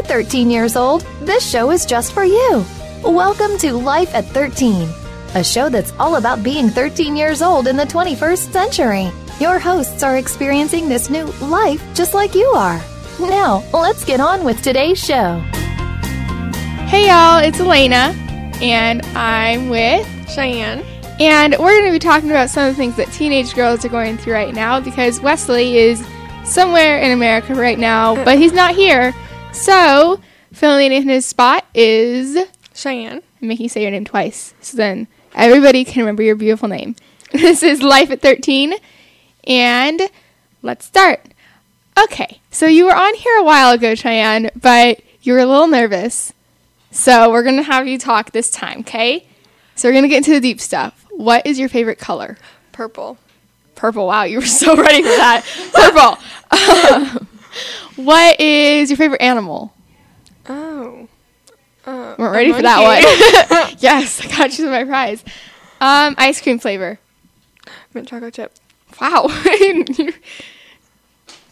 you're 13 years old, this show is just for you. Welcome to Life at 13, a show that's all about being 13 years old in the 21st century. Your hosts are experiencing this new life just like you are. Now, let's get on with today's show. Hey y'all, it's Elena, and I'm with Cheyenne. And we're going to be talking about some of the things that teenage girls are going through right now because Wesley is somewhere in America right now, uh, but he's not here. So, filling in his spot is Cheyenne. I'm making you say your name twice so then everybody can remember your beautiful name. this is Life at 13, and let's start. Okay, so you were on here a while ago, Cheyenne, but you were a little nervous. So, we're going to have you talk this time, okay? So, we're going to get into the deep stuff. What is your favorite color? Purple. Purple. Wow, you were so ready for that. Purple. what is your favorite animal? Oh. Uh, weren't ready for that one. yes, I got you my prize. Um, ice cream flavor. Mint chocolate chip. Wow.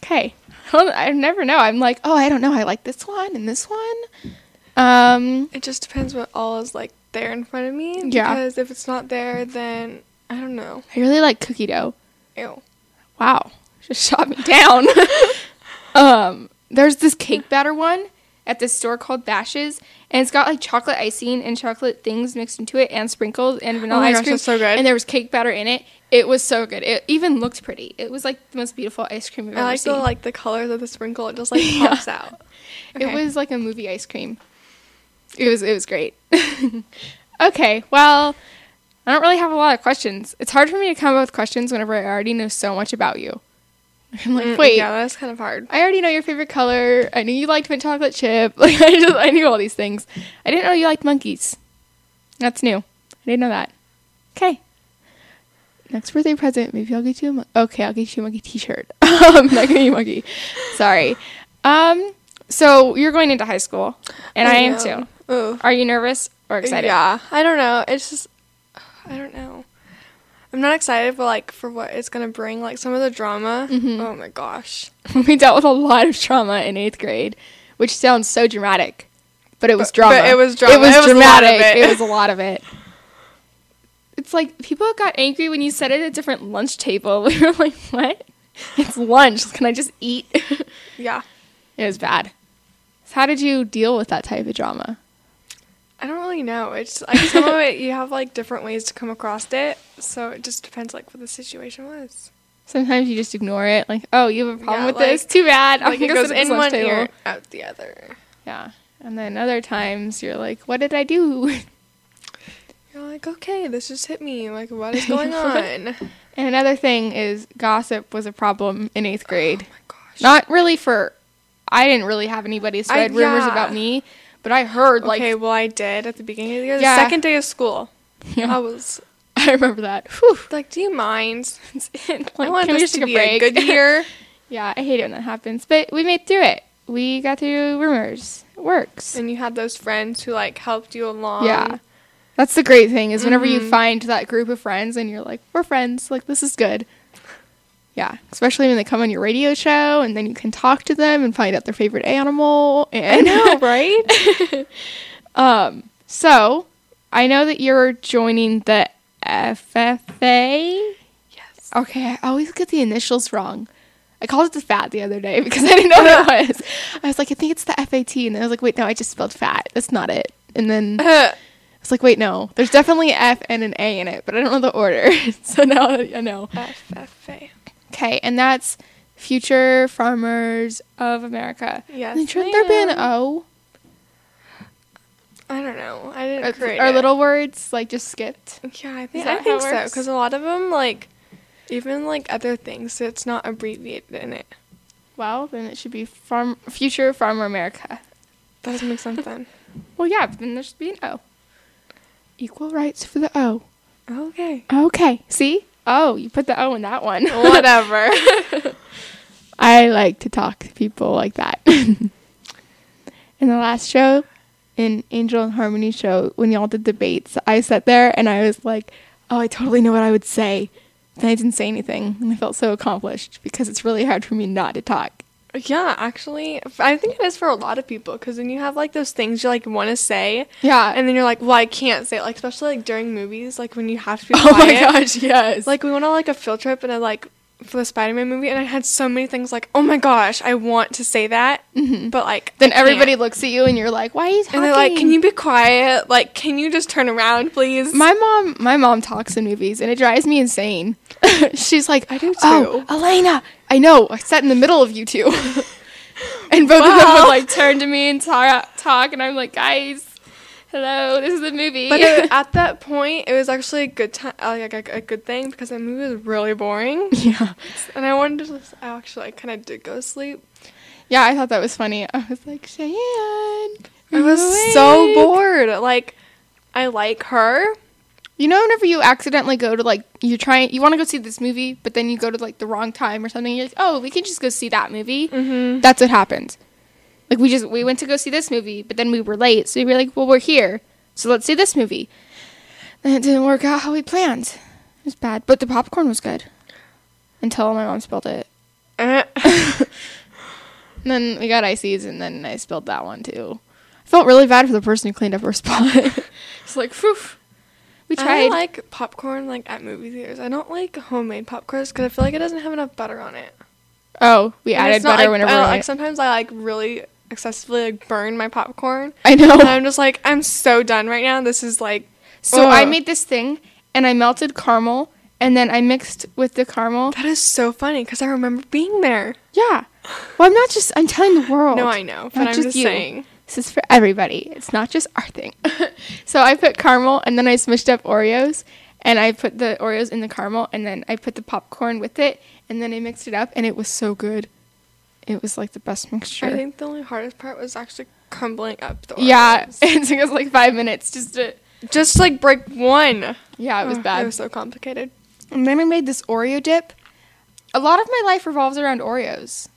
okay. I never know. I'm like, oh, I don't know. I like this one and this one. Um, it just depends what all is like there in front of me. Yeah. Because if it's not there, then I don't know. I really like cookie dough. Ew. Wow. Just shot me down. Um, there's this cake batter one at this store called Bashas', and it's got like chocolate icing and chocolate things mixed into it, and sprinkles and vanilla oh ice gosh, cream. so good. And there was cake batter in it. It was so good. It even looked pretty. It was like the most beautiful ice cream I've I ever like seen. the like the colors of the sprinkle. It just like Yeah. pops out. It was like a movie ice cream. It was it was great. okay, well, I don't really have a lot of questions. It's hard for me to come up with questions whenever I already know so much about you. I'm like, Mm, wait, Yeah, that's kind of hard. I already know your favorite color. I knew you liked mint chocolate chip. Like I just I knew all these things. I didn't know you liked monkeys. That's new. I didn't know that. Okay. Next birthday present, maybe I'll get you a mon- okay. I'll get you a monkey T-shirt. I'm not getting you a monkey. Sorry. Um. So you're going into high school, and I, am too. Oh. Are you nervous or excited? Yeah. I don't know. It's just I don't know. I'm not excited, but like for what it's gonna bring, like some of the drama. Mhm. Oh my gosh. we dealt with a lot of trauma in eighth grade, which sounds so dramatic, but it was But- drama. but it was drama. It was, It was a lot of dramatic. it. it was a lot of it. It's like people got angry when you sat at a different lunch table. We were like, "What? It's lunch. Can I just eat?" Yeah. it was bad. So how did you deal with that type of drama? I don't really know. It's like some of it you have like different ways to come across it, so it just depends like what the situation was. Sometimes you just ignore it, like, "Oh, you have a problem Yeah, with like- this? Too bad." I'm Like it goes in one table." ear, out the other. Yeah, and then other times you're like, "What did I do?" You're like, okay, this just hit me. Like, what is going on? oh And another thing is gossip was a problem in eighth oh grade. Oh my gosh. Not really for, I didn't really have anybody spread rumors yeah. about me, but I heard like, okay, well, I did at the beginning of the year. Yeah. The second day of school, Yeah. I was I remember that. Whew. like, do you mind? Like, I want can we this just to take be a break? good year. yeah, I hate it when that happens, but we made through it. We got through rumors. It works. and you had those friends who like helped you along. yeah. That's the great thing is whenever you Mhm. find that group of friends and you're like, we're friends, like this is good. Yeah, especially when they come on your radio show and then you can talk to them and find out their favorite animal And I know, right? Um, so I know that you're joining the FFA. yes. Okay, I always get the initials wrong. I called it the fat the other day because I didn't know what it was. I was like, I think it's the FAT, and I was like, wait, no, I just spelled fat. That's not it. And then I was like, wait, no, there's definitely an F and an A in it, but I don't know the order. so now I know. FFA. Okay, and that's Future Farmers of America. Yes. And shouldn't there be an. O? I don't know. I didn't Are, create are it. little words like just skipped? Yeah, I think I think so because a lot of them like even like other things so it's not abbreviated in it. Well, then it should be Farm Future Farmer America. That doesn't make sense then. Well, yeah, then there should be an O. Equal rights for the O. Okay. Okay, see? Oh, you put the O in that one. Whatever. I like to talk to people like that. in the last show, in Angel and Harmony show, when y'all did debates, I sat there and I was like, oh, I totally know what I would say. Then I didn't say anything, and I felt so accomplished because it's really hard for me not to talk. Yeah, actually, I think it is for a lot of people because then you have like those things you like want to say, Yeah. and then you're like, well, I can't say it. Like especially like during movies, like when you have to be oh my gosh, yes. Like we went on like a field trip and I like for the Spider-Man movie, and I had so many things like, oh my gosh, I want to say that, mm-hmm. but like then I can't. everybody looks at you and you're like, "Why are you talking?" and they're like, can you be quiet? Like, can you just turn around, please? My mom, my mom talks in movies, and it drives me insane. She's like, I do too. Oh, too." Elena, I know. I sat in the middle of you two, and both of them would like turn to me and talk, talk, and I'm like, guys, hello, this is the movie. But it, at that point, it was actually a good time, uh, like a, a good thing because the movie was really boring, yeah, and I wanted to. Just, actually, I kind of did go to sleep. yeah, I thought that was funny. I was like, Cheyenne, I was you so bored. Like, I like her. You know, whenever you accidentally go to like you're trying, you want to go see this movie, but then you go to like the wrong time or something. You're like, oh, we can just go see that movie. Mm-hmm. That's what happened. Like we just we went to go see this movie, but then we were late, so we were like, well, we're here, so let's see this movie. And it didn't work out how we planned. It was bad, but the popcorn was good until my mom spilled it. Eh. And then we got ices, and then I spilled that one too. I felt really bad for the person who cleaned up her spot. it's like, phew. We I like popcorn like at movie theaters. I don't like homemade popcorns because I feel like it doesn't have enough butter on it. oh, we And added butter like, whenever I, we like sometimes I like really excessively like burn my popcorn, I know. and I'm just like I'm so done right now. This is like So I made this thing, and I melted caramel, and then I mixed with the caramel. that is so funny because I remember being there. Yeah. Well, I'm not just. I'm telling the world. No, I know, but I'm just just saying. This is for everybody. It's not just our thing. so I put caramel, and then I smushed up Oreos, and I put the Oreos in the caramel, and then I put the popcorn with it, and then I mixed it up, and it was so good. It was like the best mixture. I think the only hardest part was actually crumbling up the Oreos. yeah, it took us like five minutes just to. just like break one. Yeah, it was Ugh, bad. It was so complicated. And then I made this Oreo dip. A lot of my life revolves around Oreos.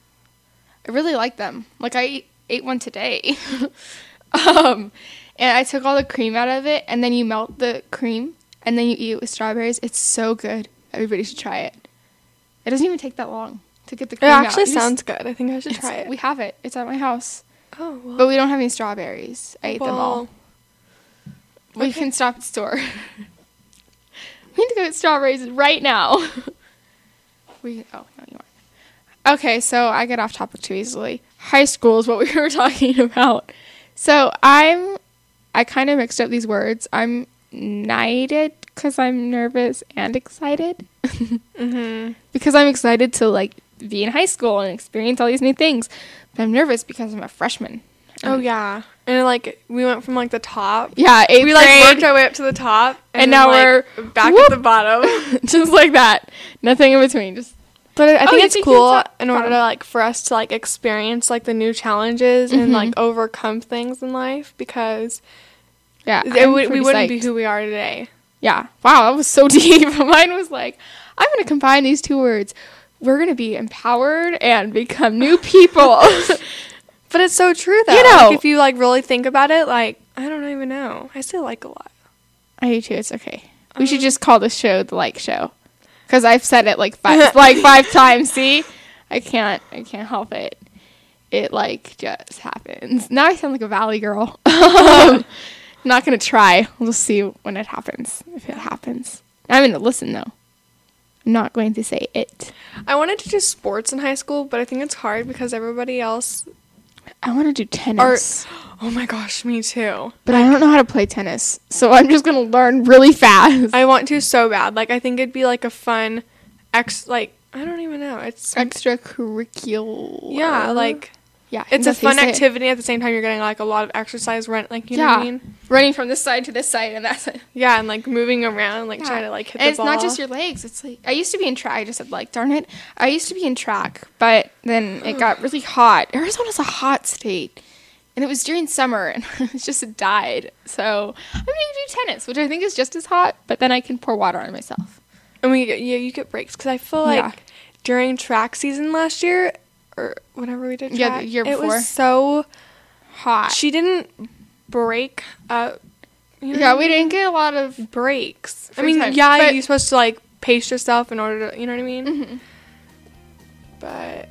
I really like them. Like I ate, ate one today. um, and I took all the cream out of it, and then you melt the cream, and then you eat it with strawberries. It's so good. Everybody should try it. It doesn't even take that long to get the cream out. It actually just- sounds good. I think I should try it. We have it. It's at my house, oh, well. but we don't have any strawberries. I ate them all. We Okay. can stop at the store. we need to go get strawberries right now. we oh no you aren't. Okay, so I get off topic too easily. High school is what we were talking about. So I'm I kind of mixed up these words. I'm knighted because I'm nervous and excited. mhm. because I'm excited to like be in high school and experience all these new things. But I'm nervous because I'm a freshman. Oh yeah, and like we went from like the top. Yeah, we like grade. worked our way up to the top, And then, now like, we're back whoop. at the bottom. just like that. Nothing in between. Just But I Oh, think you it's think cool in order to like for us to like experience like the new challenges and Mhm. like overcome things in life because yeah. it we wouldn't be who we are today. Yeah. Wow, that was so deep. Mine was like, I'm gonna combine these two words. We're gonna be empowered and become new people. But it's so true though. You know. like, if you like really think about it, like I don't even know. I still like a lot. I do too. It's okay. We Um, should just call this show the like show, because I've said it like five, like five times. See, I can't, I can't help it. It like just happens. Now I sound like a valley girl. um, not gonna try. We'll see when it happens. If it happens, I'm gonna listen though. I'm not going to say it. I wanted to do sports in high school, but I think it's hard because everybody else. I want to do tennis, Oh my gosh, me too. but I don't know how to play tennis, so I'm just gonna learn really fast. I want to so bad. Like I think it'd be like a fun, ex like I don't even know. It's Extracurricular. yeah, like yeah, it's a that's how you fun say it. activity at the same time you're getting like a lot of exercise run like you know what I mean? running from this side to this side, and that's it. Yeah, and like moving around, like Yeah. trying to like hit and it's ball. not just your legs. It's like I used to be in track. I just said like, darn it. I used to be in track, but then it got really hot. Arizona's a hot state, and it was during summer, and it just died. So I'm gonna do tennis, which I think is just as hot, but then I can pour water on myself. and we get, yeah, you get breaks because I feel like Yeah. during track season last year or whenever we did track, Yeah, the year before. it was so Hot. she didn't break up. you know yeah, we didn't get a lot of. breaks. I mean, time, yeah, you're supposed to like pace yourself in order to, you know what I mean? Mhm. But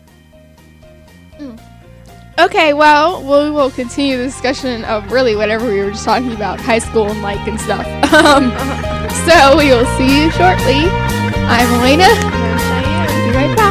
Okay, well, we will continue the discussion of really whatever we were just talking about, high school and like and stuff. Um, so we will see you shortly. I'm Elena. I'm Be right back.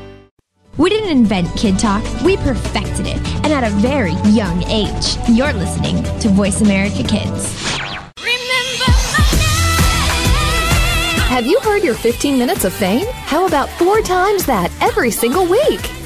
We didn't invent Kid Talk, we perfected it, and at a very young age. You're listening to Voice America Kids. Have you heard your 15 minutes of fame? How about four times that every single week?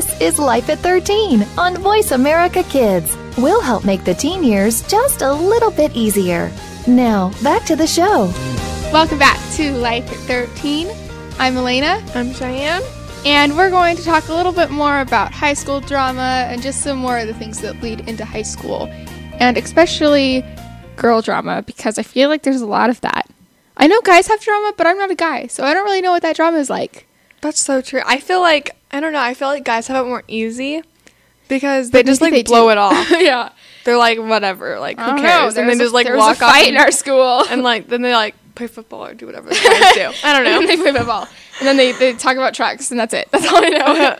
This is Life at 13 on Voice America Kids. We'll help make the teen years just a little bit easier. Now, back to the show. Welcome back to Life at 13. I'm Elena, I'm Cheyenne. and we're going to talk a little bit more about high school drama and just some more of the things that lead into high school, and especially girl drama, because I feel like there's a lot of that. I know guys have drama, but I'm not a guy, so I don't really know what that drama is like. That's so true. I feel like I don't know. I feel like guys have it more easy because they But just like they blow do. it off. yeah. They're like whatever. Like who cares? And then just like there was walk a off fight and, in our school. and like then they like play football or do whatever they guys do. I don't know. they play football. And then they, they talk about trucks, and that's it. That's all I know.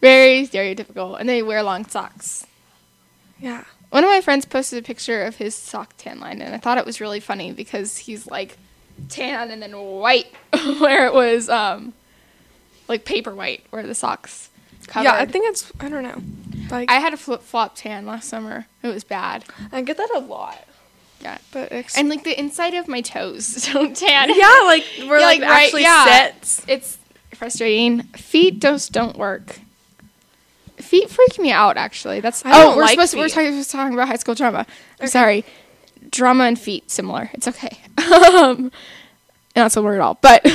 Very stereotypical. And they wear long socks. yeah. One of my friends posted a picture of his sock tan line, and I thought it was really funny because he's like tan and then white, where it was um like paper white, where the socks covered. Yeah, I think it's I don't know. Like I had a flip flop tan last summer. It was bad. I get that a lot. Yeah. But ex- And like the inside of my toes don't tan. yeah, like we're Yeah, like, like, right, actually yeah. sets. It's frustrating. Feet just don't work. Feet freak me out. Actually, that's I oh, we're like supposed to, we're feet. talking, talking about high school drama. I'm sorry, drama and feet similar. It's okay. um, not similar at all. But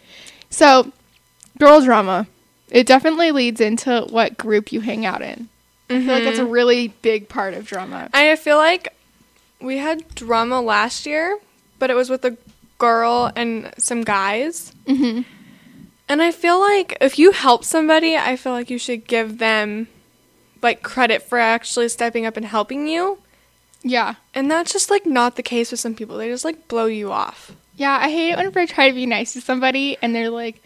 so, girl drama. It definitely leads into what group you hang out in. I feel like that's Mm-hmm. a really big part of drama. I feel like we had drama last year, but it was with a girl and some guys. Mhm. And I feel like if you help somebody, I feel like you should give them like credit for actually stepping up and helping you. Yeah. And that's just like not the case with some people. They just like blow you off. Yeah, I hate it whenever I try to be nice to somebody and they're like,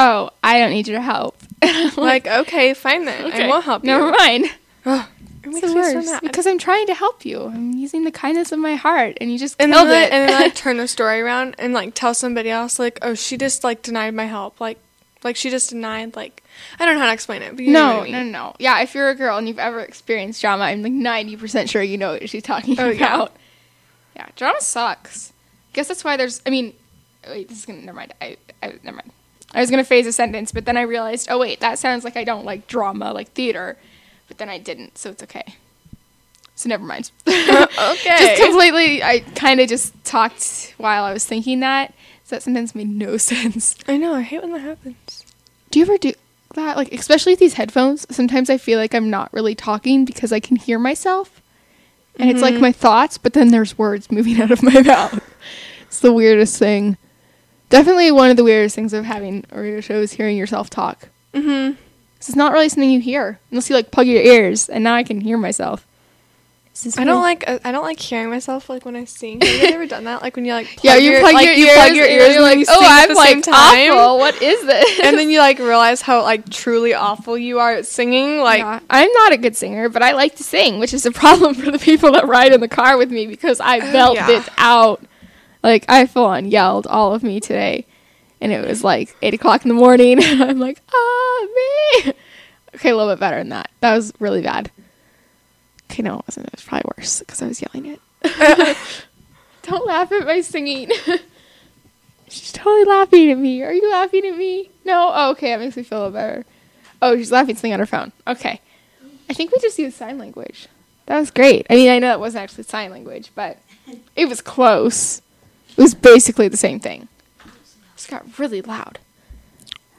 "Oh, I don't need your help." Like, okay, fine then. I won't help Never you. mind. Ugh, it It's makes the me so mad. because I'm trying to help you. I'm using the kindness of my heart, and you just and killed then, it. and then I turn the story around and like tell somebody else like, oh, she just like denied my help. Like, like she just denied like I don't know how to explain it. But you no, what I no, mean. no, no. Yeah, if you're a girl and you've ever experienced drama, I'm like 90% sure you know what she's talking Oh, yeah. about. Yeah. drama sucks. I guess that's why there's. I mean, wait, this is gonna. Never mind. I, I never mind. I was gonna phrase a sentence, but then I realized, oh wait, that sounds like I don't like drama, like theater. But then I didn't, so it's okay. So never mind. okay. just completely. I kind of just talked while I was thinking that. So that sentence made no sense. I know. I hate when that happens. Do you ever do that? Like, especially with these headphones, sometimes I feel like I'm not really talking because I can hear myself. And it's like mm-hmm. my thoughts, but then there's words moving out of my mouth. It's the weirdest thing. Definitely one of the weirdest things of having a radio show is hearing yourself talk. Mm-hmm. it's not really something you hear unless you like plug your ears, and now I can hear myself. This I don't like uh, I don't like hearing myself like when I sing. Have you ever done that? Like when you like plug Yeah, you plug like, your you ears, plug your and ears you're and like, you oh, I'm like time. awful. What is this? and then you like realize how like truly awful you are at singing. Like Yeah, I'm not a good singer, but I like to sing, which is a problem for the people that ride in the car with me because I belt yeah. it out. Like I full on yelled all of me today, and it was like eight o'clock in the morning, I'm like, ah, me. Okay, a little bit better than that. That was really bad. Okay, no, it wasn't. It was probably worse because I was yelling it. Don't laugh at my singing. she's totally laughing at me. Are you laughing at me? No. Oh, okay, that makes me feel better. Oh, she's laughing something on her phone. Okay. I think we just used sign language. That was great. I mean, I know that wasn't actually sign language, but it was close. It was basically the same thing. It got really loud.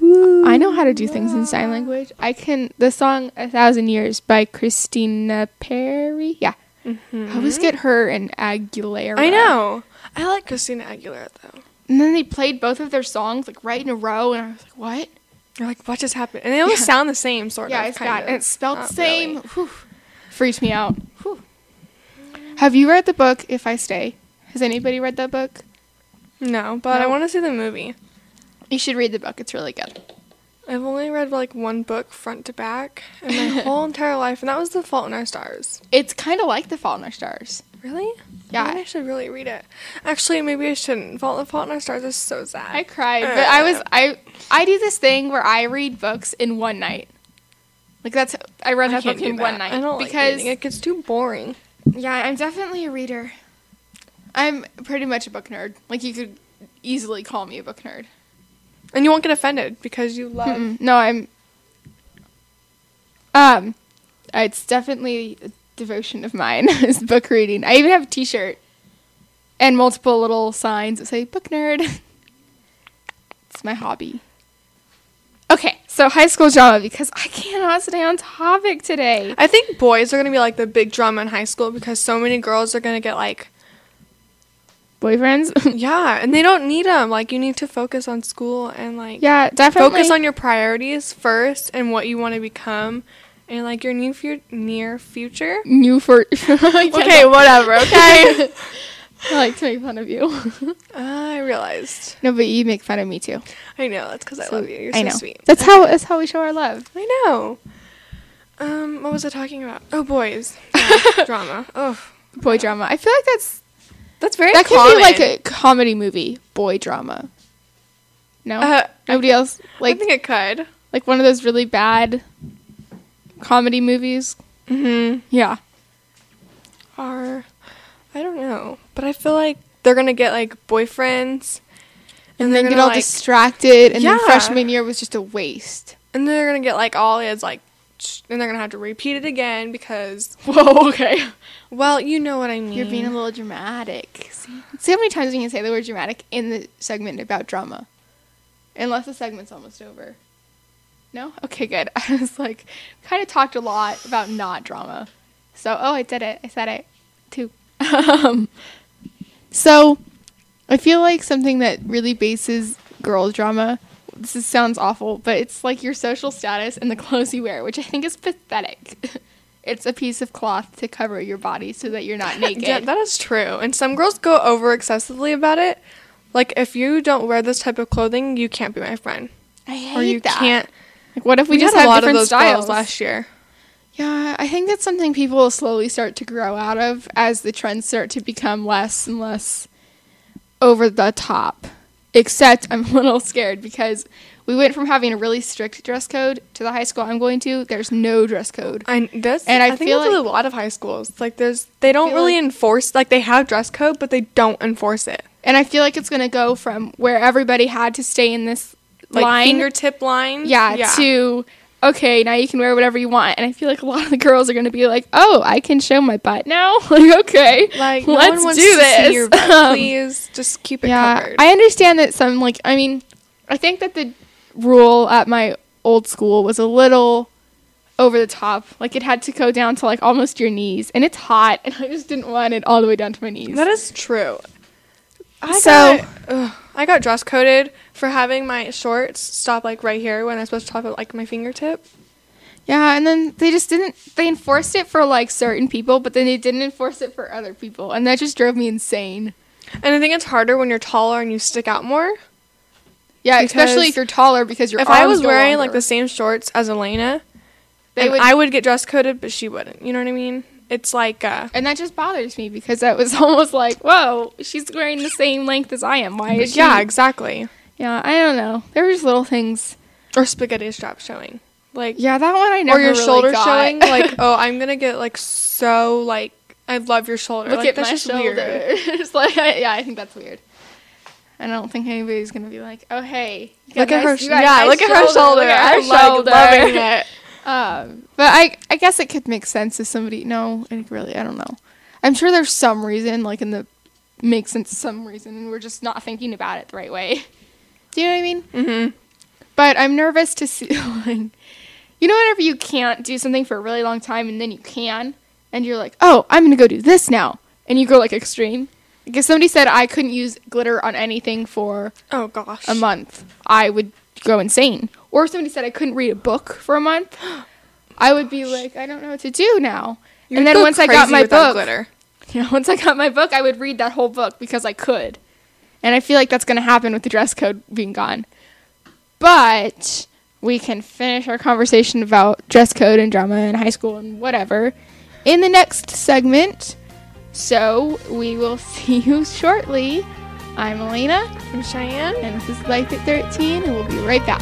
I know how to do things in sign language. I can. The song "A Thousand Years" by Christina Perri. Yeah, I always mm-hmm. get her and Aguilera. I know. I like Christina Aguilera though. And then they played both of their songs like right in a row, and I was like, "What?" You're like, what just happened? And they always Yeah. sound the same, sort Yeah, of. it's kind bad. of. And it's spelled the same. really. Whew. Freaks me out. Whew. Have you read the book If I Stay? Has anybody read that book? No, but I want to see the movie. You should read the book. It's really good. I've only read like one book front to back in my whole entire life, and that was The Fault in Our Stars. It's kind of like The Fault in Our Stars. Really? Yeah. Maybe I should really read it. Actually, maybe I shouldn't. Fault The Fault in Our Stars is so sad. I cried, but I was uh. I I do this thing where I read books in one night. Like that's I read I that book in that. one night I don't because like it gets too boring. yeah, I'm definitely a reader. I'm pretty much a book nerd. Like you could easily call me a book nerd. And you won't get offended because you love. Mm, No, I'm. Um, it's definitely a devotion of mine is book reading. I even have a T-shirt and multiple little signs that say "book nerd." it's my hobby. Okay, so high school drama because I cannot stay on topic today. I think boys are gonna be like the big drama in high school because so many girls are gonna get like, Boyfriends. yeah, and they don't need them. Like you need to focus on school and like yeah, definitely. focus on your priorities first and what you want to become, and like your new fu- near future. new for. Okay, whatever. Okay. I like to make fun of you. I realized. no, but you make fun of me too. I know that's because I love you. You're I so know. sweet. That's how. That's how we show our love. I know. Um, what was I talking about? Oh, boys. Yeah, drama. Oh, Boy drama. I feel like that's that's very that could be like a comedy movie. Boy drama. No, Uh, nobody else Like I think it could. like one of those really bad comedy movies. Mm-hmm. Yeah. Are I don't know, but I feel like they're gonna get like boyfriends, And, they're then get all like- distracted, and then freshman year was just a waste. and then they're gonna get like all is like, and they're gonna have to repeat it again because, Whoa, okay. Well, you know what I mean. You're being a little dramatic. See, see how many times we can say the word dramatic in the segment about drama, unless the segment's almost over. No? Okay, good. I was like, kind of talked a lot about not drama. So, oh, I did it. I said it too. um, so, I feel like something that really bases girls' drama. This is, sounds awful, but it's like your social status and the clothes you wear, which I think is pathetic. it's a piece of cloth to cover your body so that you're not naked. Yeah, that is true. And some girls go over excessively about it. Like if you don't wear this type of clothing, you can't be my friend, I hate or you that. can't. Like, what if we, We, just had have a lot of different those styles last year. Yeah, I think that's something people will slowly start to grow out of as the trends start to become less and less over the top. Except I'm a little scared because we went from having a really strict dress code to the high school I'm going to. There's no dress code. I And I think feel that's like- a lot of high schools. Like there's they don't really like- enforce like they have dress code, but they don't enforce it. And I feel like it's going to go from where everybody had to stay in this Like line. fingertip line. yeah, to okay, now you can wear whatever you want. And I feel like a lot of the girls are going to be like, "Oh, I can show my butt now." like, okay, like let's do this. butt. Um, Please just keep it yeah, covered. I understand that some like I mean, I think that the rule at my old school was a little over the top. Like it had to go down to like almost your knees, and it's hot, and I just didn't want it all the way down to my knees. that is true. I So- got, ugh, I got dress coded for having my shorts stop like right here when I was supposed to top at like my fingertip. Yeah, and then they just didn't. They enforced it for like certain people, but then they didn't enforce it for other people, and that just drove me insane. And I think it's harder when you're taller and you stick out more. Yeah, Because especially if you're taller because your if I was wearing like the same shorts as Elena, They would- I would get dress coded, but she wouldn't. You know what I mean? It's like uh, and that just bothers me because that was almost like, whoa, she's wearing the same length as I am. Why is she? yeah, exactly. yeah. I don't know. There were just little things. Or spaghetti strap showing, like Yeah, that one I never or your really shoulder got. showing. Like, oh, I'm gonna get like so like I love your shoulder. look like, at that's my just shoulder. weird. it's like, yeah, I think that's weird. I don't think anybody's gonna be like, oh hey, you Look at her. nice- Yeah, nice look at her shoulder. Look at her I'm like shoulder. loving it. Um, but I, I guess it could make sense if somebody. No, it really, I don't know. I'm sure there's some reason, like in the makes sense some reason, and we're just not thinking about it the right way. Do you know what I mean? Mm-hmm. But I'm nervous to see, like, you know, whenever you can't do something for a really long time, and then you can, and you're like, oh, I'm gonna go do this now, and you go like extreme. Because somebody said I couldn't use glitter on anything for Oh gosh. a month, I would go insane. Or if somebody said I couldn't read a book for a month, I would be like, I don't know what to do now. You'd and then once I got my book, glitter. you know, once I got my book, I would read that whole book because I could. And I feel like that's going to happen with the dress code being gone. But we can finish our conversation about dress code and drama in high school and whatever in the next segment. So we will see you shortly. I'm Elena, I'm Cheyenne. and this is Life at 13, and we'll be right back.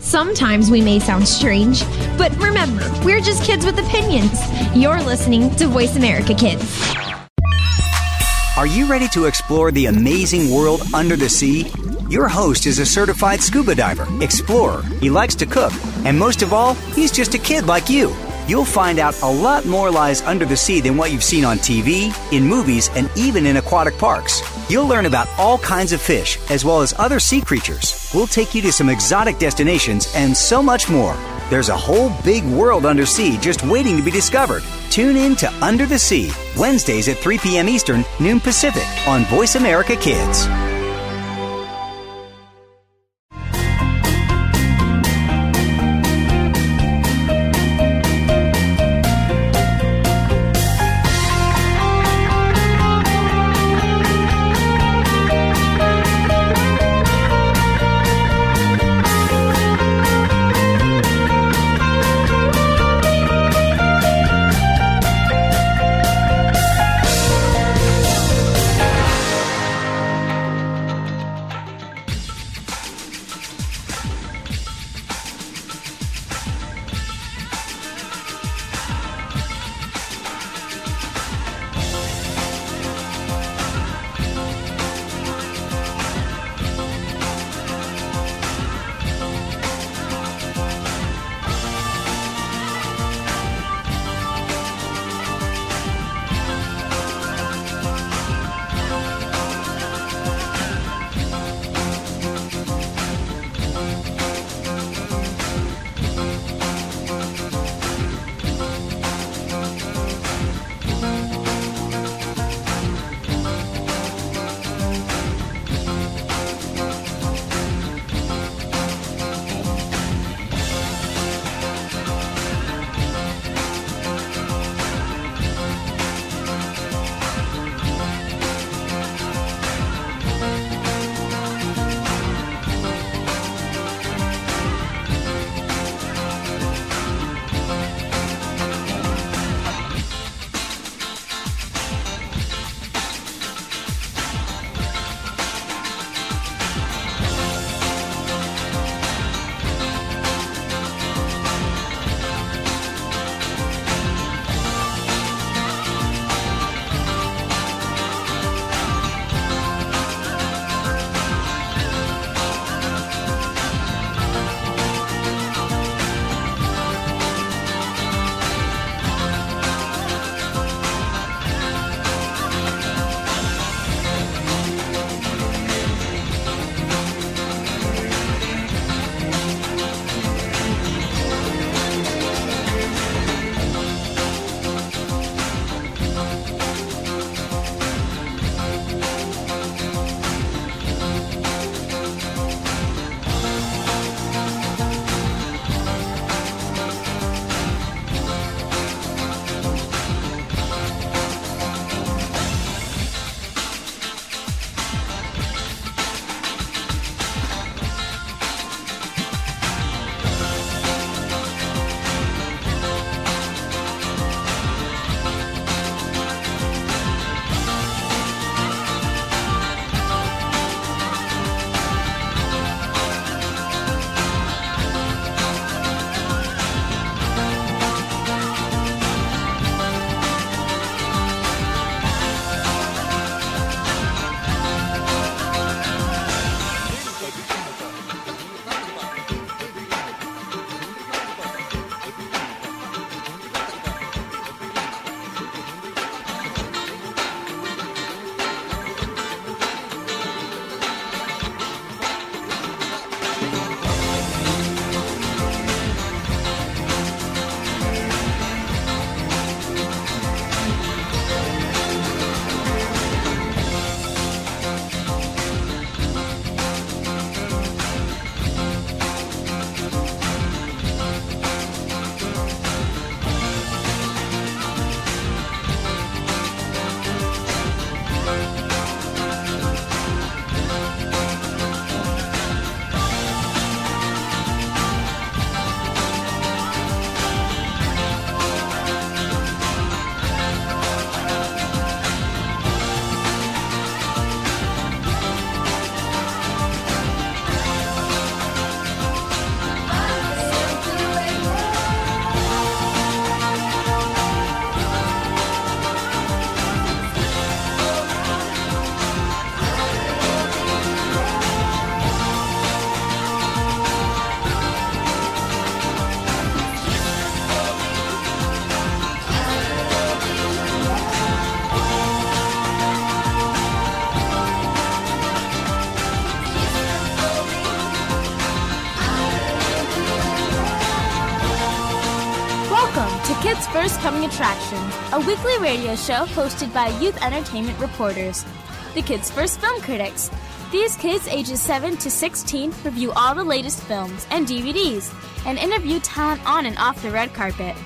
Sometimes we may sound strange, but remember, we're just kids with opinions. You're listening to Voice America Kids. Are you ready to explore the amazing world under the sea? Your host is a certified scuba diver, explorer. He likes to cook, and most of all, he's just a kid like you. You'll find out a lot more lies under the sea than what you've seen on TV, in movies, and even in aquatic parks. You'll learn about all kinds of fish, as well as other sea creatures. We'll take you to some exotic destinations and so much more. There's a whole big world under sea just waiting to be discovered. Tune in to Under the Sea, Wednesdays at 3 p.m. Eastern, noon Pacific, on Voice America Kids. Coming attraction, a weekly radio show hosted by youth entertainment reporters, the Kids First Film Critics. These kids ages 7 to 16 review all the latest films and DVDs and interview talent on and off the red carpet.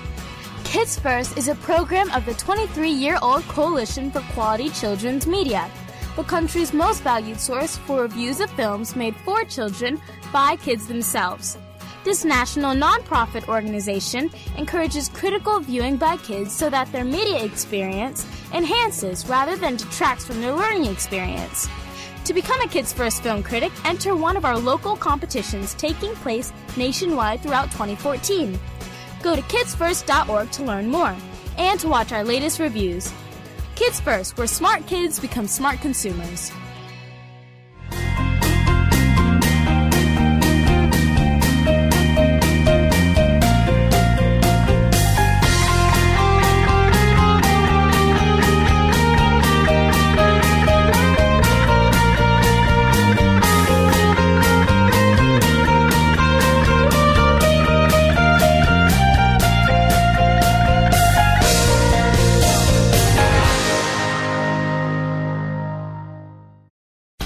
Kids First is a program of the 23 year old Coalition for Quality Children's Media, the country's most valued source for reviews of films made for children by kids themselves. This national nonprofit organization encourages critical viewing by kids so that their media experience enhances rather than detracts from their learning experience. To become a Kids First Film Critic, enter one of our local competitions taking place nationwide throughout 2014. Go to kidsfirst.org to learn more and to watch our latest reviews. Kids First, where smart kids become smart consumers.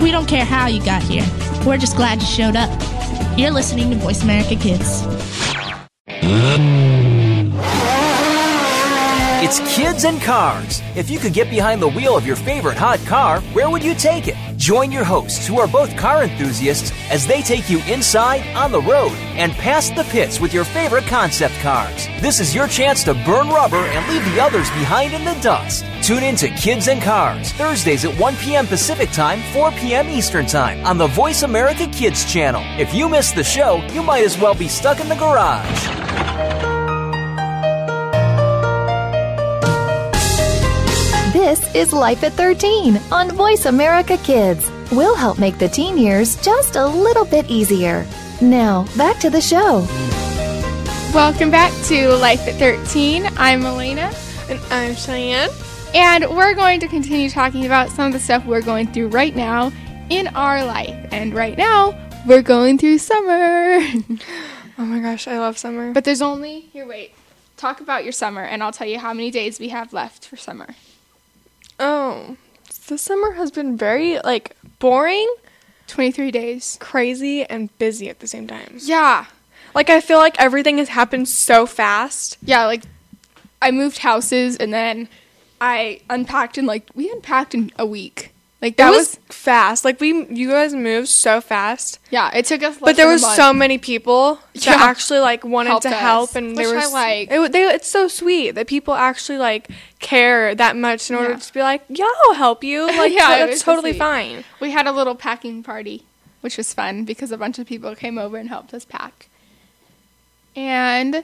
We don't care how you got here. We're just glad you showed up. You're listening to Voice America Kids. It's kids and cars. If you could get behind the wheel of your favorite hot car, where would you take it? Join your hosts, who are both car enthusiasts, as they take you inside, on the road, and past the pits with your favorite concept cars. This is your chance to burn rubber and leave the others behind in the dust. Tune in to Kids and Cars, Thursdays at 1 p.m. Pacific Time, 4 p.m. Eastern Time on the Voice America Kids channel. If you miss the show, you might as well be stuck in the garage. This is Life at 13 on Voice America Kids. We'll help make the teen years just a little bit easier. Now, back to the show. Welcome back to Life at 13. I'm Elena. And I'm Cheyenne. And we're going to continue talking about some of the stuff we're going through right now in our life. And right now, we're going through summer. Oh my gosh, I love summer. but there's only, here, wait. Talk about your summer, and I'll tell you how many days we have left for summer. Oh, this summer has been very like boring, 23 days. crazy, and busy at the same time. Yeah. Like I feel like everything has happened so fast. Yeah, like I moved houses and then I unpacked in like we unpacked in a week. Like that was, was, fast. Like we, you guys moved so fast. yeah. It took us, But there was so many people Yeah. that actually like wanted Helped to us, help, and which there I like. It, they, it's so sweet that people actually like care that much in order Yeah. to be like, yeah, I'll help you. Like, Yeah, that's so totally sweet. fine. we had a little packing party, which was fun because a bunch of people came over and helped us pack. And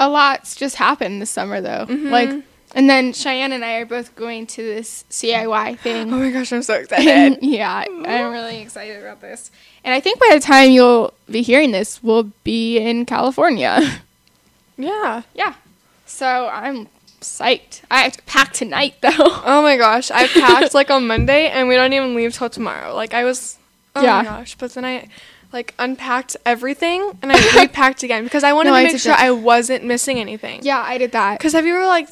a lot's just happened this summer though. Mm-hmm. Like and then Cheyenne and I are both going to this CIY thing. Oh my gosh, I'm so excited. yeah, I'm really excited about this. And I think by the time you'll be hearing this, we'll be in California. yeah. yeah. So I'm psyched. I have to pack tonight though. Oh my gosh, I packed like on Monday, and we don't even leave till tomorrow. Like I was, oh Yeah. my gosh. But then I like unpacked everything, and I repacked again because I wanted No, to I make sure that. I wasn't missing anything. yeah, I did that. Because have you ever like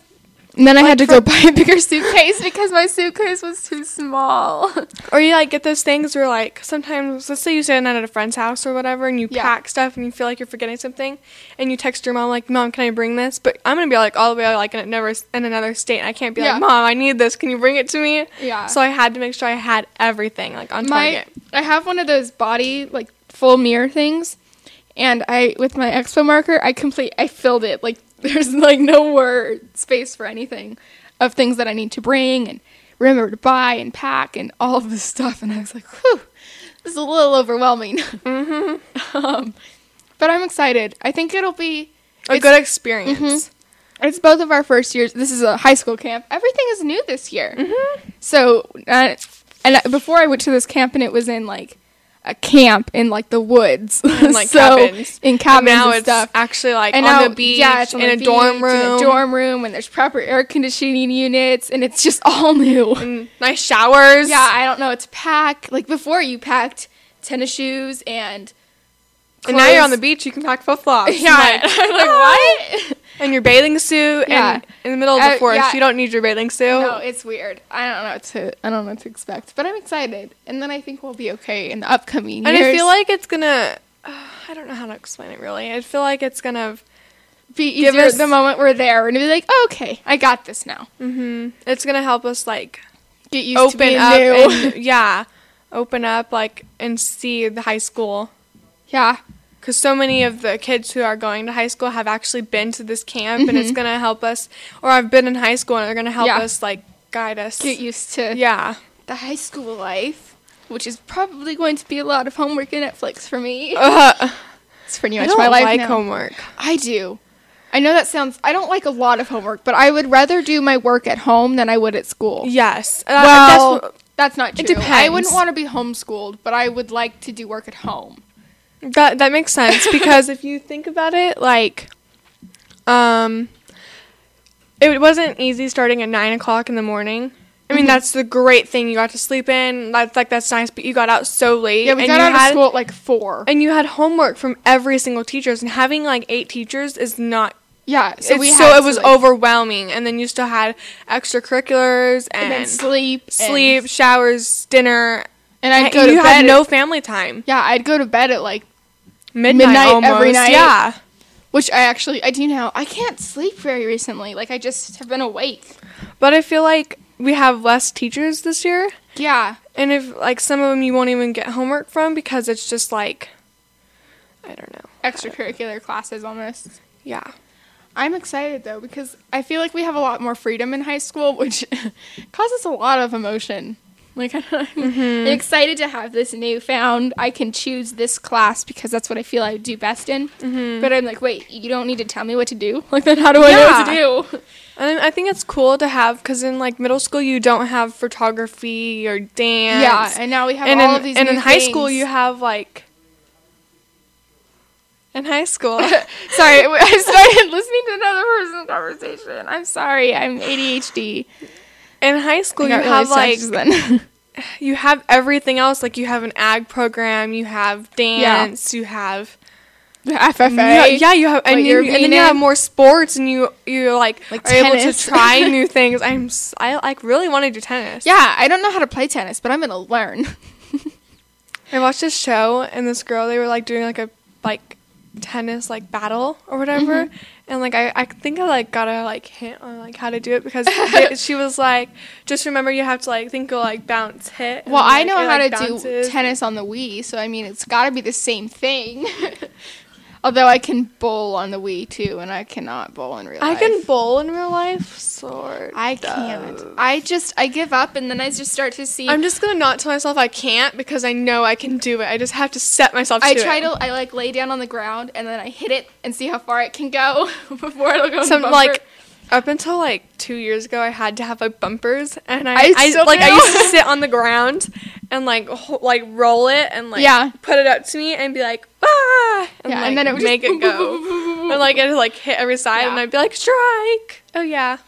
And then I had to Like go buy a bigger suitcase because my suitcase was too small. Or you like get those things where like sometimes let's say you sit down at a friend's house or whatever and you Yeah. pack stuff and you feel like you're forgetting something and you text your mom like mom can I bring this but I'm gonna be like all the way like in another in another state and I can't be Yeah. like mom I need this can you bring it to me Yeah. so I had to make sure I had everything like on my Target I have one of those body like full mirror things, and I with my expo marker I complete I filled it like there's like no word space for anything of things that I need to bring and remember to buy and pack and all of this stuff and I was like whew this is a little overwhelming. Mm-hmm. um, but I'm excited. I think it'll be a good experience. It's both of our first years. This is a high school camp. Everything is new this year. Mm-hmm. So, uh, and before I went to this camp, and it was in like a camp in like the woods, And, like so, cabins. in And cabins now and it's stuff. actually like and on now, the beach, yeah, it's in a beach, dorm in room, a dorm room, and there's proper air conditioning units, and it's just all new. and nice showers. Yeah, I don't know. It's pack like before you packed tennis shoes and. and now you're on the beach, you can pack flip flops. Yeah, I'm like what? And your bathing suit. Yeah. And in the middle of Uh, the forest, yeah. you don't need your bathing suit. No, it's weird. I don't know what to. I don't know what to expect, but I'm excited, and then I think we'll be okay in the upcoming and years. I feel like it's gonna. Uh, I don't know how to explain it really. I feel like it's gonna. be easier us- the moment we're there, and be like, oh, okay, I got this now. mm-hmm. It's gonna help us like Get used to open being up new. and yeah, open up like and see the high school. yeah, Because so many of the kids who are going to high school have actually been to this camp, and it's gonna help us. Or I've been in high school, and they're gonna help Mm-hmm. Yeah. us like guide us. get used to yeah. the high school life, which is probably going to be a lot of homework and Netflix for me. Ugh. It's pretty much I don't my life like now. homework. I do. I know that sounds. I don't like a lot of homework, but I would rather do my work at home than I would at school. Yes. Uh, Well, that's that's not true. it depends. I wouldn't want to be homeschooled, but I would like to do work at home. That that makes sense because if you think about it, like, um, it wasn't easy starting at nine o'clock in the morning. I Mm-hmm. mean, that's the great thing. You got to sleep in. That's like that's nice, but you got out so late. Yeah, we got you out had, of school at like four. and you had homework from every single teachers. And having like eight teachers is not yeah, so we so it was like, overwhelming and then you still had extracurriculars and, and then sleep, and- sleep showers dinner and I'd go to you bed. had no family time yeah, I'd go to bed at like midnight, Midnight almost. every night. yeah which I actually I do now. I can't sleep very recently. Like I just have been awake. but i feel like we have less teachers this year Yeah, and if like some of them you won't even get homework from because it's just like i don't know extracurricular classes almost. yeah I'm excited though because I feel like we have a lot more freedom in high school, which causes a lot of emotion. Like I'm Mm-hmm. excited to have this newfound. I can choose this class because that's what I feel I do best in. Mm-hmm. But I'm like, wait, you don't need to tell me what to do. Like then, how do I know what to do? and i think it's cool to have because in like middle school you don't have photography or dance Yeah, and now we have and all in, of these. and in high school you have like in high school Sorry, I started listening to another person's conversation. I'm sorry, I'm ADHD. in high school you really have like then. You have everything else like you have an ag program you have dance you have FFA. yeah, yeah you have and, you, you're and then you have more sports and you you like, Like are able to try new things. I'm i like really want to do tennis. Yeah, I don't know how to play tennis, but I'm gonna learn. i watched this show and this girl they were like doing like a like tennis like battle or whatever Mm-hmm. and like I, I think i like got a like hint on like how to do it because they- she was like just remember you have to like think of like bounce hit Well, I like, know it, how like, to bounces. do tennis on the Wii, so I mean, it's got to be the same thing. Although I can bowl on the Wii too, and I cannot bowl in real life. i life. can bowl in real life sort I can't. I just I give up, and then I just start to see. I'm just gonna not tell myself I can't because I know I can do it. I just have to set myself to I do try it. to I like lay down on the ground and then I hit it and see how far it can go before it'll go. Some like up until like two years ago, I had to have like bumpers, and I, I I, like I used to sit on the ground and like ho- like roll it and like Yeah. put it up to me and be like ah, and, Yeah, like, and then it would make just it go, and like it like hit every side, and I'd be like strike. Oh yeah,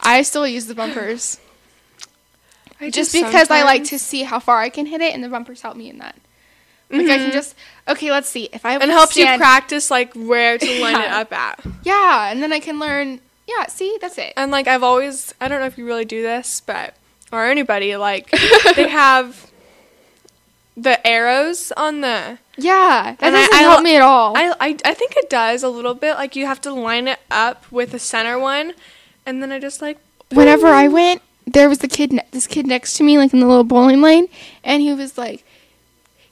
I still use the bumpers. Just because I like to see how far I can hit it, and the bumpers help me in that. Like I can just okay. Let's see if I and helps you practice like where to line it up at. Yeah, and then I can learn. Yeah, see, that's it. And like I've always, I don't know if you really do this, but or anybody like they have the arrows on the. Yeah, that And I- doesn't I help me at all. I, I I think it does a little bit. Like you have to line it up with the center one, and then I just like Whenever I went, there was the kid, ne- this kid next to me, like in the little bowling lane, and he was like,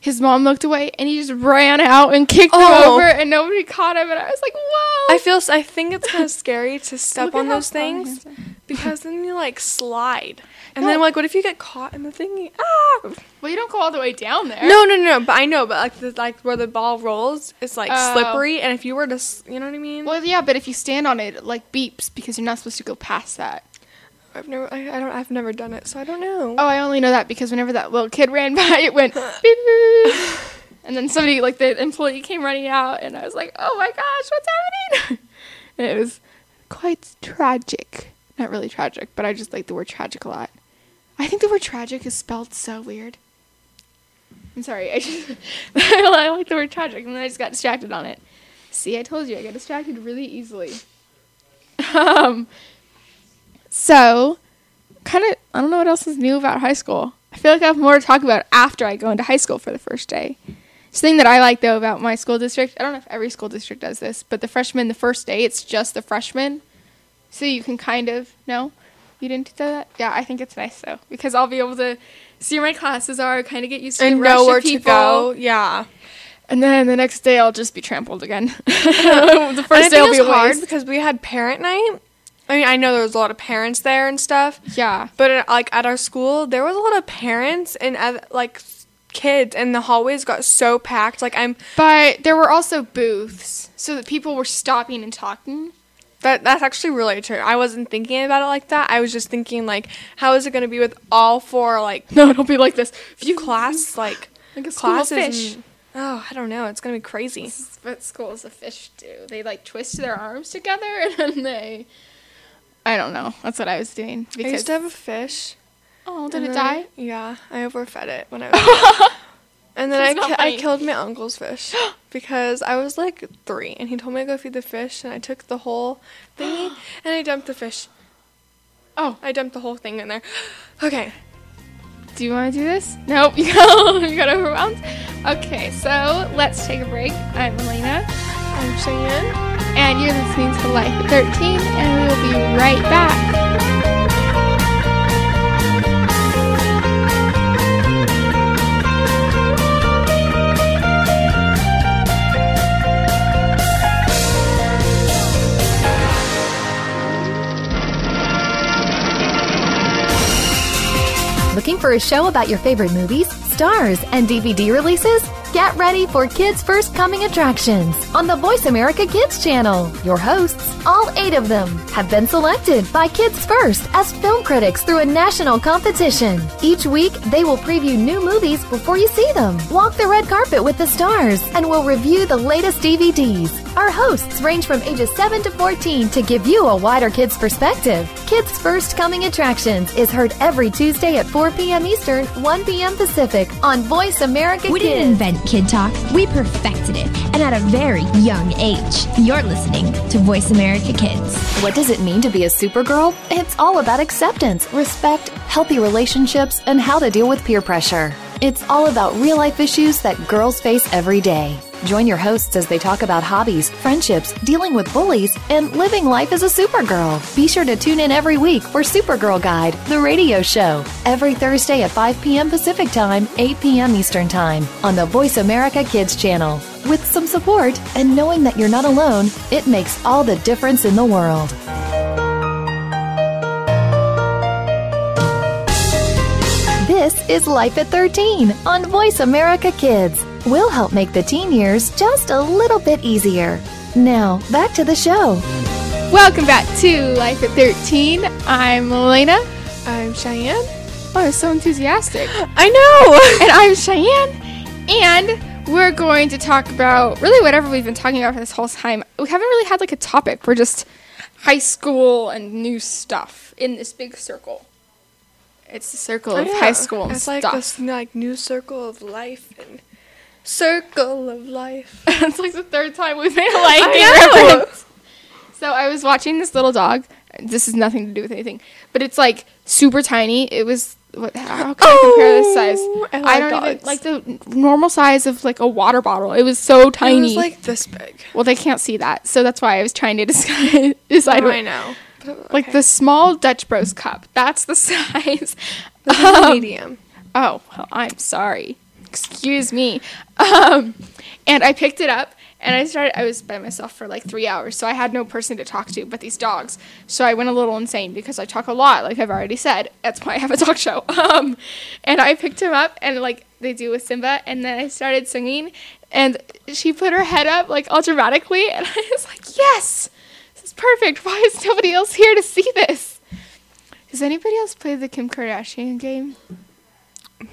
his mom looked away, and he just ran out and kicked him Oh. over, and nobody caught him, and I was like, whoa. I feel I think it's kind of scary to step on those things because then you like slide. And then like what if you get caught in the thingy? Ah! Well, you don't go all the way down there. No, no, no, but I know, but like the, like where the ball rolls, it's like Oh. slippery and if you were to, you know what I mean? Well, yeah, but if you stand on it, it like beeps because you're not supposed to go past that. I've never I, I don't I've never done it, so I don't know. Oh, I only know that because whenever that little kid ran by, it went beep, beep. and then somebody, like the employee, came running out, and I was like, "Oh my gosh, what's happening?" and it was quite tragic. Not really tragic, but I just like the word tragic a lot. I think the word tragic is spelled so weird. I'm sorry. I just I like the word tragic, and then I just got distracted on it. See, I told you I get distracted really easily. Um. So, kind of, I don't know what else is new about high school. I feel like I have more to talk about after I go into high school for the first day. The thing that I like though about my school district, I don't know if every school district does this, but the freshmen, the first day, it's just the freshmen. So you can kind of, no? You didn't do that? Yeah, I think it's nice though, because I'll be able to see where my classes are, kind of get used to and know where to go. Yeah. And then the next day I'll just be trampled again. the first day will it's be hard because we had parent night. I mean, I know there was a lot of parents there and stuff, Yeah. but uh, like at our school, there was a lot of parents and like kids, and the hallways got so packed. Like I'm But there were also booths, so that people were stopping and talking. that that's actually really true. I wasn't thinking about it like that. I was just thinking like, how is it going to be with all four like No, it'll be like this. few class like Like a classes? fish. and- oh, I don't know. It's gonna be crazy. Is what schools of fish do. They like twist their arms together and then they. I don't know. That's what I was doing. Because I used to have a fish. oh, did it die? I- yeah, I overfed it when I was. and then I, ki- I killed my uncle's fish because I was like three, and he told me to go feed the fish, and I took the whole thingy and I dumped the fish. Oh, I dumped the whole thing in there. Okay, do you want to do this? Nope. You got you got overwhelmed. Okay, so let's take a break. I'm Elena, I'm Cheyenne. And you're listening to Life at 13, and we will be right back. Looking for a show about your favorite movies, stars, and DVD releases? Get ready for Kids First Coming Attractions on the Voice America Kids channel. Your hosts, all eight of them, have been selected by Kids First as film critics through a national competition. Each week, they will preview new movies before you see them, walk the red carpet with the stars, and will review the latest DVDs. Our hosts range from ages 7 to 14 to give you a wider kids perspective. Kids First Coming Attractions is heard every Tuesday at 4 p.m. Eastern, 1 p.m. Pacific on Voice America We Kids. didn't invent Kid Talk, we perfected it, and at a very young age. You're listening to Voice America Kids. What does it mean to be a supergirl? It's all about acceptance, respect, healthy relationships, and how to deal with peer pressure. It's all about real life issues that girls face every day. Join your hosts as they talk about hobbies, friendships, dealing with bullies, and living life as a supergirl. Be sure to tune in every week for Supergirl Guide, the radio show, every Thursday at 5 p.m. Pacific Time, 8 p.m. Eastern Time on the Voice America Kids channel. With some support and knowing that you're not alone, it makes all the difference in the world. This is Life at 13 on Voice America Kids. We'll help make the teen years just a little bit easier. Now, back to the show. Welcome back to Life at 13. I'm Elena. I'm Cheyenne. Oh, I'm so enthusiastic. I know. and I'm Cheyenne. And we're going to talk about really whatever we've been talking about for this whole time. We haven't really had like a topic. We're just high school and new stuff in this big circle. It's the circle of Oh, Yeah, high school and it's stuff. like this like new circle of life and circle of life. it's like the third time we've made a Lion King reference. So I was watching this little dog. This has nothing to do with anything, but it's like super tiny. It was what? How can I compare this size? Oh, I like don't even like the normal size of like a water bottle. It was so tiny. It was like this big. well, they can't see that, so that's why I was trying to decide. decide Oh, what- I know. But, Like the small Dutch Bros cup. That's the size. This Um, medium. Oh, well, I'm sorry. Excuse me. Um, and I picked it up, And I started, I was by myself for like three hours, so I had no person to talk to but these dogs. So I went a little insane because I talk a lot, like I've already said. That's why I have a talk show. Um, and I picked him up, and like they do with Simba, and then I started singing, and she put her head up like all dramatically, and I was like, yes, this is perfect. Why is nobody else here to see this? Does anybody else play the Kim Kardashian game? No.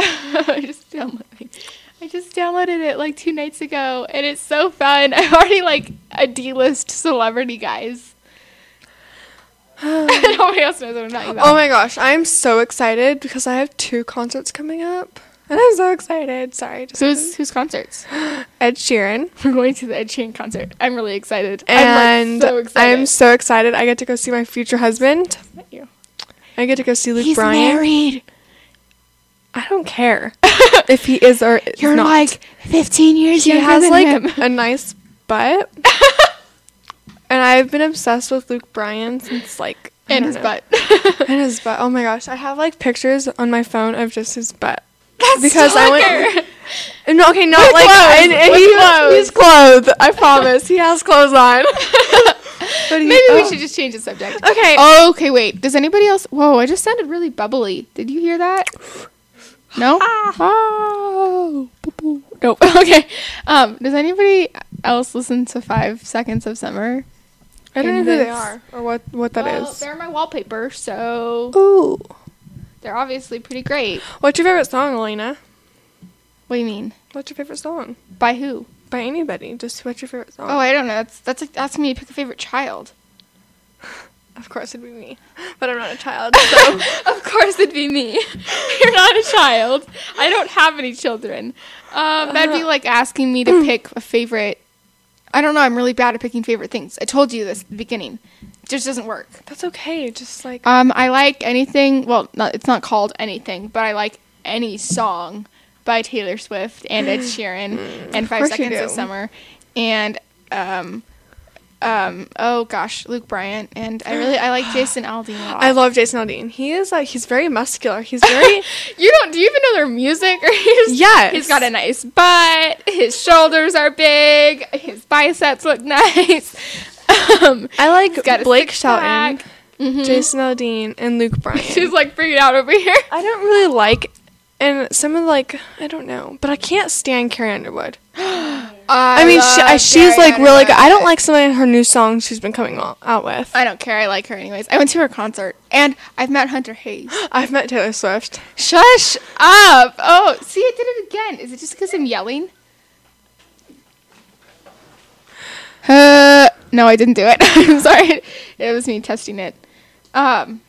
I just downloaded. I just downloaded it like two nights ago, and it's so fun. I'm already like a D-list celebrity, guys. Nobody else knows what I'm talking oh about. Oh my gosh, I'm so excited because I have two concerts coming up. And I'm so excited. Sorry. Just who's whose concerts? Ed Sheeran. We're going to the Ed Sheeran concert. I'm really excited. And I'm like, so excited. I'm so excited. I get to go see my future husband. you. I get to go see Luke He's Bryan. married. I don't care if he is or is You're not. like 15 years he younger has than like him. a nice butt. and I've been obsessed with Luke Bryan since like and his know. butt. and his butt. Oh my gosh, I have like pictures on my phone of just his butt. That's because I went. No, okay, not With like clothes, and, and he, clothes. he's clothed. I promise, he has clothes on. but he, Maybe we oh. should just change the subject. Okay. Oh, okay, wait. Does anybody else? Whoa, I just sounded really bubbly. Did you hear that? No. Oh. boo, boo. Nope. Okay. Um. Does anybody else listen to Five Seconds of Summer? I don't know who they are or what what that is. well, They're my wallpaper, so Ooh, they're obviously pretty great. what's your favorite song, Elena? What do you mean? What's your favorite song By who? by anybody? Just what's your favorite song? Oh, I don't know. That's that's like asking me to pick a favorite child. Of course it'd be me, but I'm not a child. So of course it'd be me. You're not a child. I don't have any children. Um, that'd be like asking me to pick a favorite. I don't know. I'm really bad at picking favorite things. I told you this at the beginning. It just doesn't work. that's okay. Just like Um, I like anything. Well, not, it's not called anything, but I like any song by Taylor Swift and Ed Sheeran and Five Seconds of. Summer and um, um, oh gosh, Luke Bryan and I really I like Jason Aldean a lot. I love Jason Aldean. He is like he's very muscular. He's very You don't? Do you even know their music? Or he's, Yes. He's got a nice butt. His shoulders are big. His biceps look nice. Um, I like Blake. Shelton, Jason Aldean, and Luke Bryan. she's like freaking out over here. I don't really like, and some of like I don't know, but I can't stand Carrie Underwood. I mean, she, I, she's like really good. I don't like some of her new songs she's been coming out, with. I don't care. I like her anyways. I went to her concert and I've met Hunter Hayes. I've met Taylor Swift. Shush up! Oh, see, I did it again. Is it just because I'm yelling? Uh, no, I didn't do it. I'm sorry. It was me testing it. Um.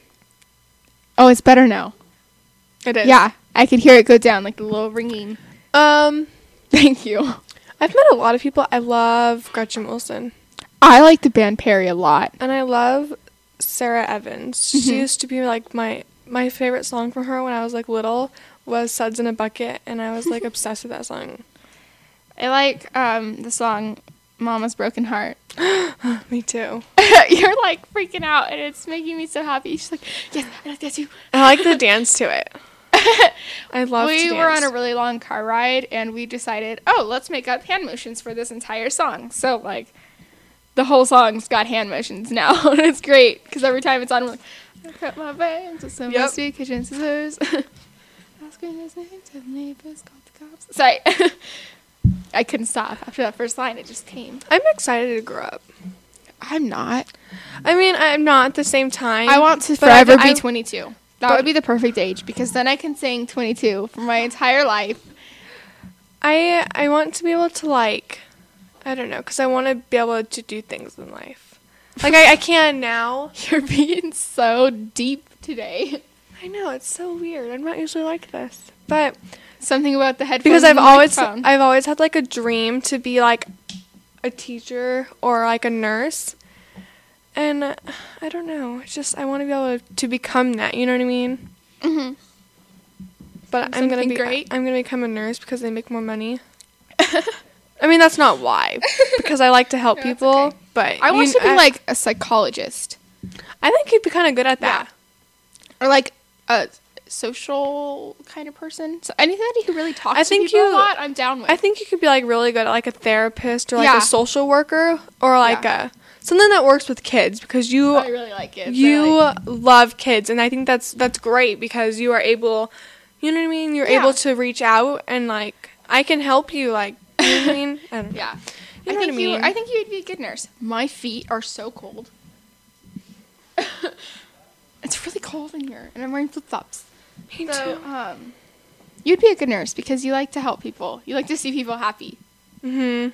Oh, it's better now. It is. Yeah, I could hear it go down like a little ringing. Um, Thank you. I've met a lot of people. I love Gretchen Wilson, I like the band Perry a lot. and I love Sara Evans. She used to be like my my favorite song from her when I was like little was "Suds in a Bucket," and I was like obsessed with that song. I like um the song "Mama's Broken Heart." Me too. You're like freaking out, and it's making me so happy. She's like, "Yes, I like that too." I like the dance to it. I love. we were on a really long car ride and we decided oh let's make up hand motions for this entire song so like the whole song's got hand motions now and it's great because every time it's on we're like i cut my veins with some Yep. kitchen scissors asking his name to the neighbors called the cops sorry i couldn't stop after that first line it just came I'm excited to grow up. i'm not I mean, I'm not at the same time. i want to I- forever I- be 22 that but- would be the perfect age because then i can sing 22 for my entire life I I want to be able to like, I don't know, because I want to be able to do things in life. Like I, I can now. You're being so deep today. I know it's so weird. I'm not usually like this, but Something about the headphones. because I've always. I've always had like a dream to be like a teacher or like a nurse, and uh, I don't know. It's just I want to be able to become that. You know what I mean? Mhm. But I'm gonna Something be great? I'm gonna become a nurse because they make more money. I mean that's not why, because I like to help No, it's people. okay. But I want you- to be I- like a psychologist I think you'd be kind of good at that. or like a social kind of person. So anybody who really talks I think to people you- a lot, I'm down with. I think you could be like really good at like a therapist or like Yeah. a social worker or like Yeah. a something that works with kids because you I really like it. you love kids and I think that's that's great because you are able you know what I mean? You're Yeah. able to reach out and like I can help you like you know what I mean? I yeah. You know I what think I you. mean? I think you would be a good nurse. My feet are so cold. it's really cold in here, and I'm wearing flip flops. Me So, too. um, you'd be a good nurse because you like to help people. You like to see people happy, Mhm.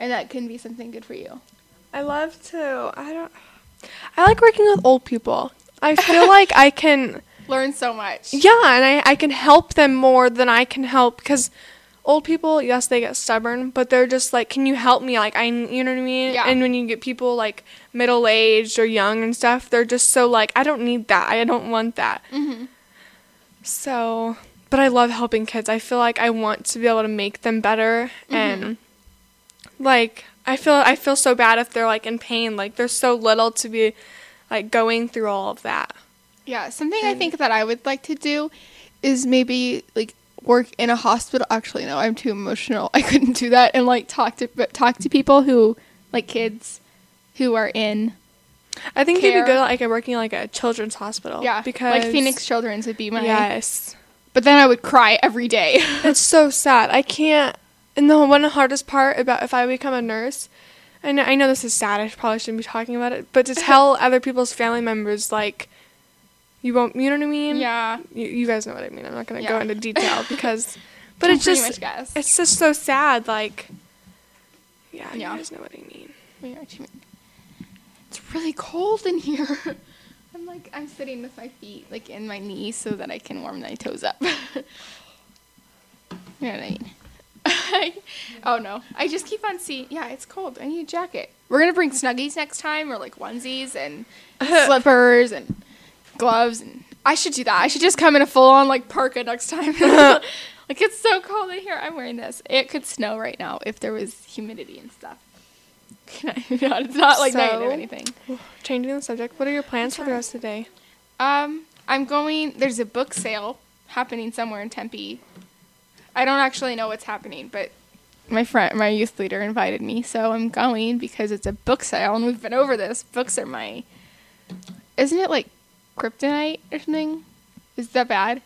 and that can be something good for you. I love to I don't I like working with old people. I feel like I can Learn so much. Yeah, and I, I can help them more than I can help because old people, yes, they get stubborn, but they're just like, can you help me? Like, I, you know what I mean? Yeah. And when you get people like middle aged or young and stuff, they're just so like, I don't need that. I don't want that. Mhm. So, but I love helping kids. I feel like I want to be able to make them better Mm-hmm. and like I feel I feel so bad if they're like in pain. Like they're so little to be like going through all of that. Yeah, something I think that I would like to do is maybe like work in a hospital. Actually, no, I'm too emotional. I couldn't do that and like talk to talk to people who like kids who are in I think you'd Care. be good at like working like a children's hospital. yeah because like Phoenix Children's would be my Yes, But then I would cry every day. it's so sad. I can't. And the one hardest part about if I become a nurse, I know I know this is sad. I probably shouldn't be talking about it, but to tell other people's family members like, you won't. You know what I mean? yeah, You, you guys know what I mean. I'm not gonna go into detail because, but it's just it's just so sad. Like, yeah, Yeah. you guys know what I mean. Know what you mean. It's really cold in here. I'm like I'm sitting with my feet like in my knees so that I can warm my toes up. you know what I mean? oh no, I just keep on seeing. Yeah, it's cold. I need a jacket. We're gonna bring snuggies next time, or like onesies and slippers and gloves. And I should do that. I should just come in a full on like parka next time. like it's so cold in here. I'm wearing this. It could snow right now if there was humidity and stuff. no, it's not like night or anything. Changing the subject. What are your plans for the rest of the day? Um, I'm going. There's a book sale happening somewhere in Tempe. I don't actually know what's happening, but my friend, my youth leader, invited me, so I'm going because it's a book sale, and we've been over this. Books are my. Isn't it like kryptonite or something? Is that bad?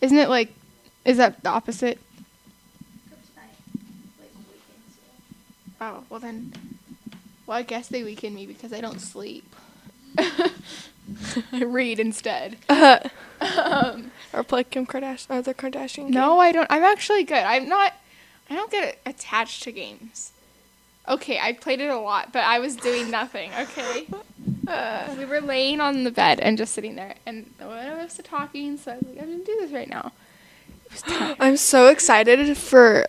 Isn't it like? Is that the opposite? Oh well then. Well, I guess they weaken me because I don't sleep. I read instead. Um, Or play Kim Kardashian or the Kardashian? no, I don't. I'm actually good. I'm not. I don't get attached to games. Okay, I played it a lot, but I was doing nothing. Okay. Uh, we were laying on the bed and just sitting there, and one of us was talking. So I was like, I'm gonna do this right now. It was time. I'm so excited for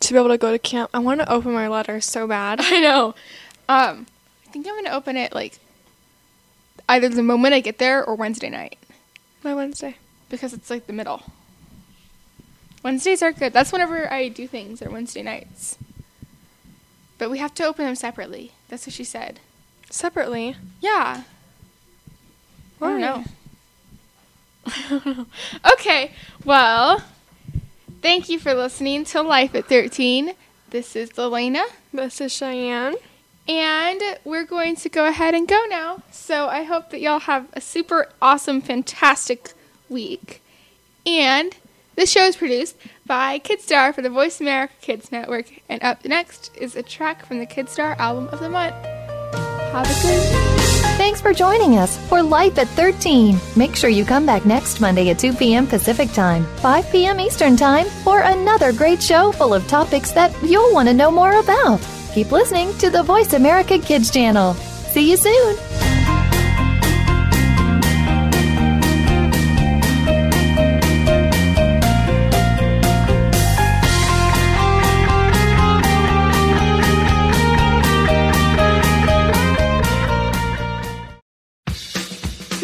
to be able to go to camp. I want to open my letter so bad. I know. Um, I think I'm gonna open it like either the moment I get there or Wednesday night My Wednesday. because it's like the middle. Wednesdays are good. That's whenever I do things, or Wednesday nights. But we have to open them separately. That's what she said. Separately. Yeah. I don't Why? know. okay. Well, thank you for listening to Life at 13. This is Elena. This is Cheyenne. And we're going to go ahead and go now. So I hope that y'all have a super awesome, fantastic week. And this show is produced by Kidstar for the Voice America Kids Network. And up next is a track from the Kidstar album of the month. Have a good Thanks for joining us for Life at 13. Make sure you come back next Monday at 2 p.m. Pacific Time, 5 p.m. Eastern Time for another great show full of topics that you'll want to know more about. Keep listening to the Voice America Kids channel. See you soon.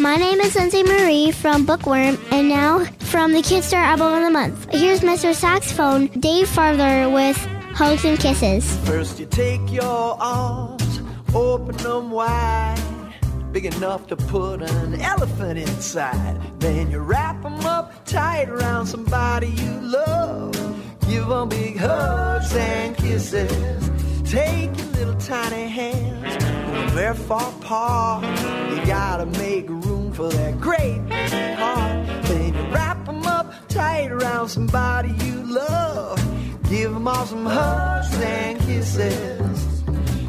My name is Lindsay Marie from Bookworm, and now from the Kidstar Album of the Month. Here's Mr. Saxophone Dave Farther with Hugs and Kisses. First you take your arms, open them wide. big enough to put an elephant inside. Then you wrap 'em up tight around somebody you love. Give 'em big hugs and kisses. Take your little tiny hands, 'em very far apart. You gotta make room for that great big heart. Then you wrap 'em up tight around somebody you love. Give 'em all some hugs and kisses.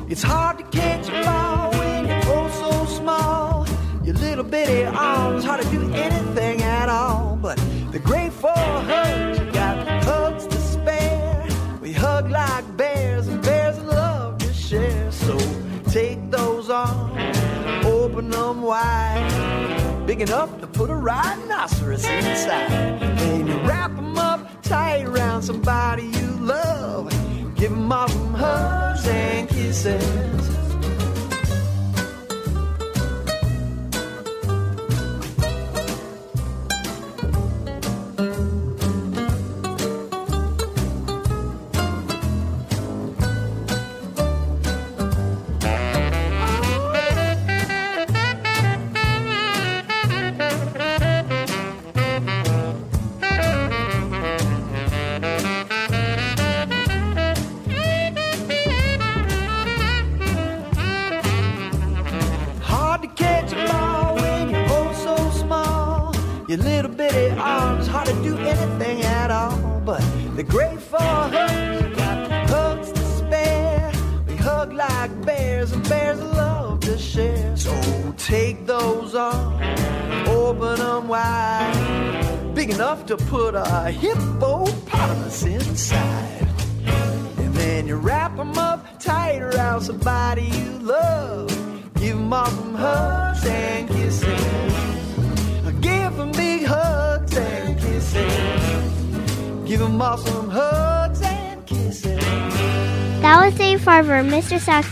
It's hard to catch a ball when you're oh so small. Your little bitty arms hard to do anything at all. But the great for hugs, you got hugs to spare. We hug like bears, and bears love to share. So take those arms, open them wide, big enough to put a rhinoceros inside. And you wrap 'em up tight around somebody you love. Give 'em all some hugs and kisses.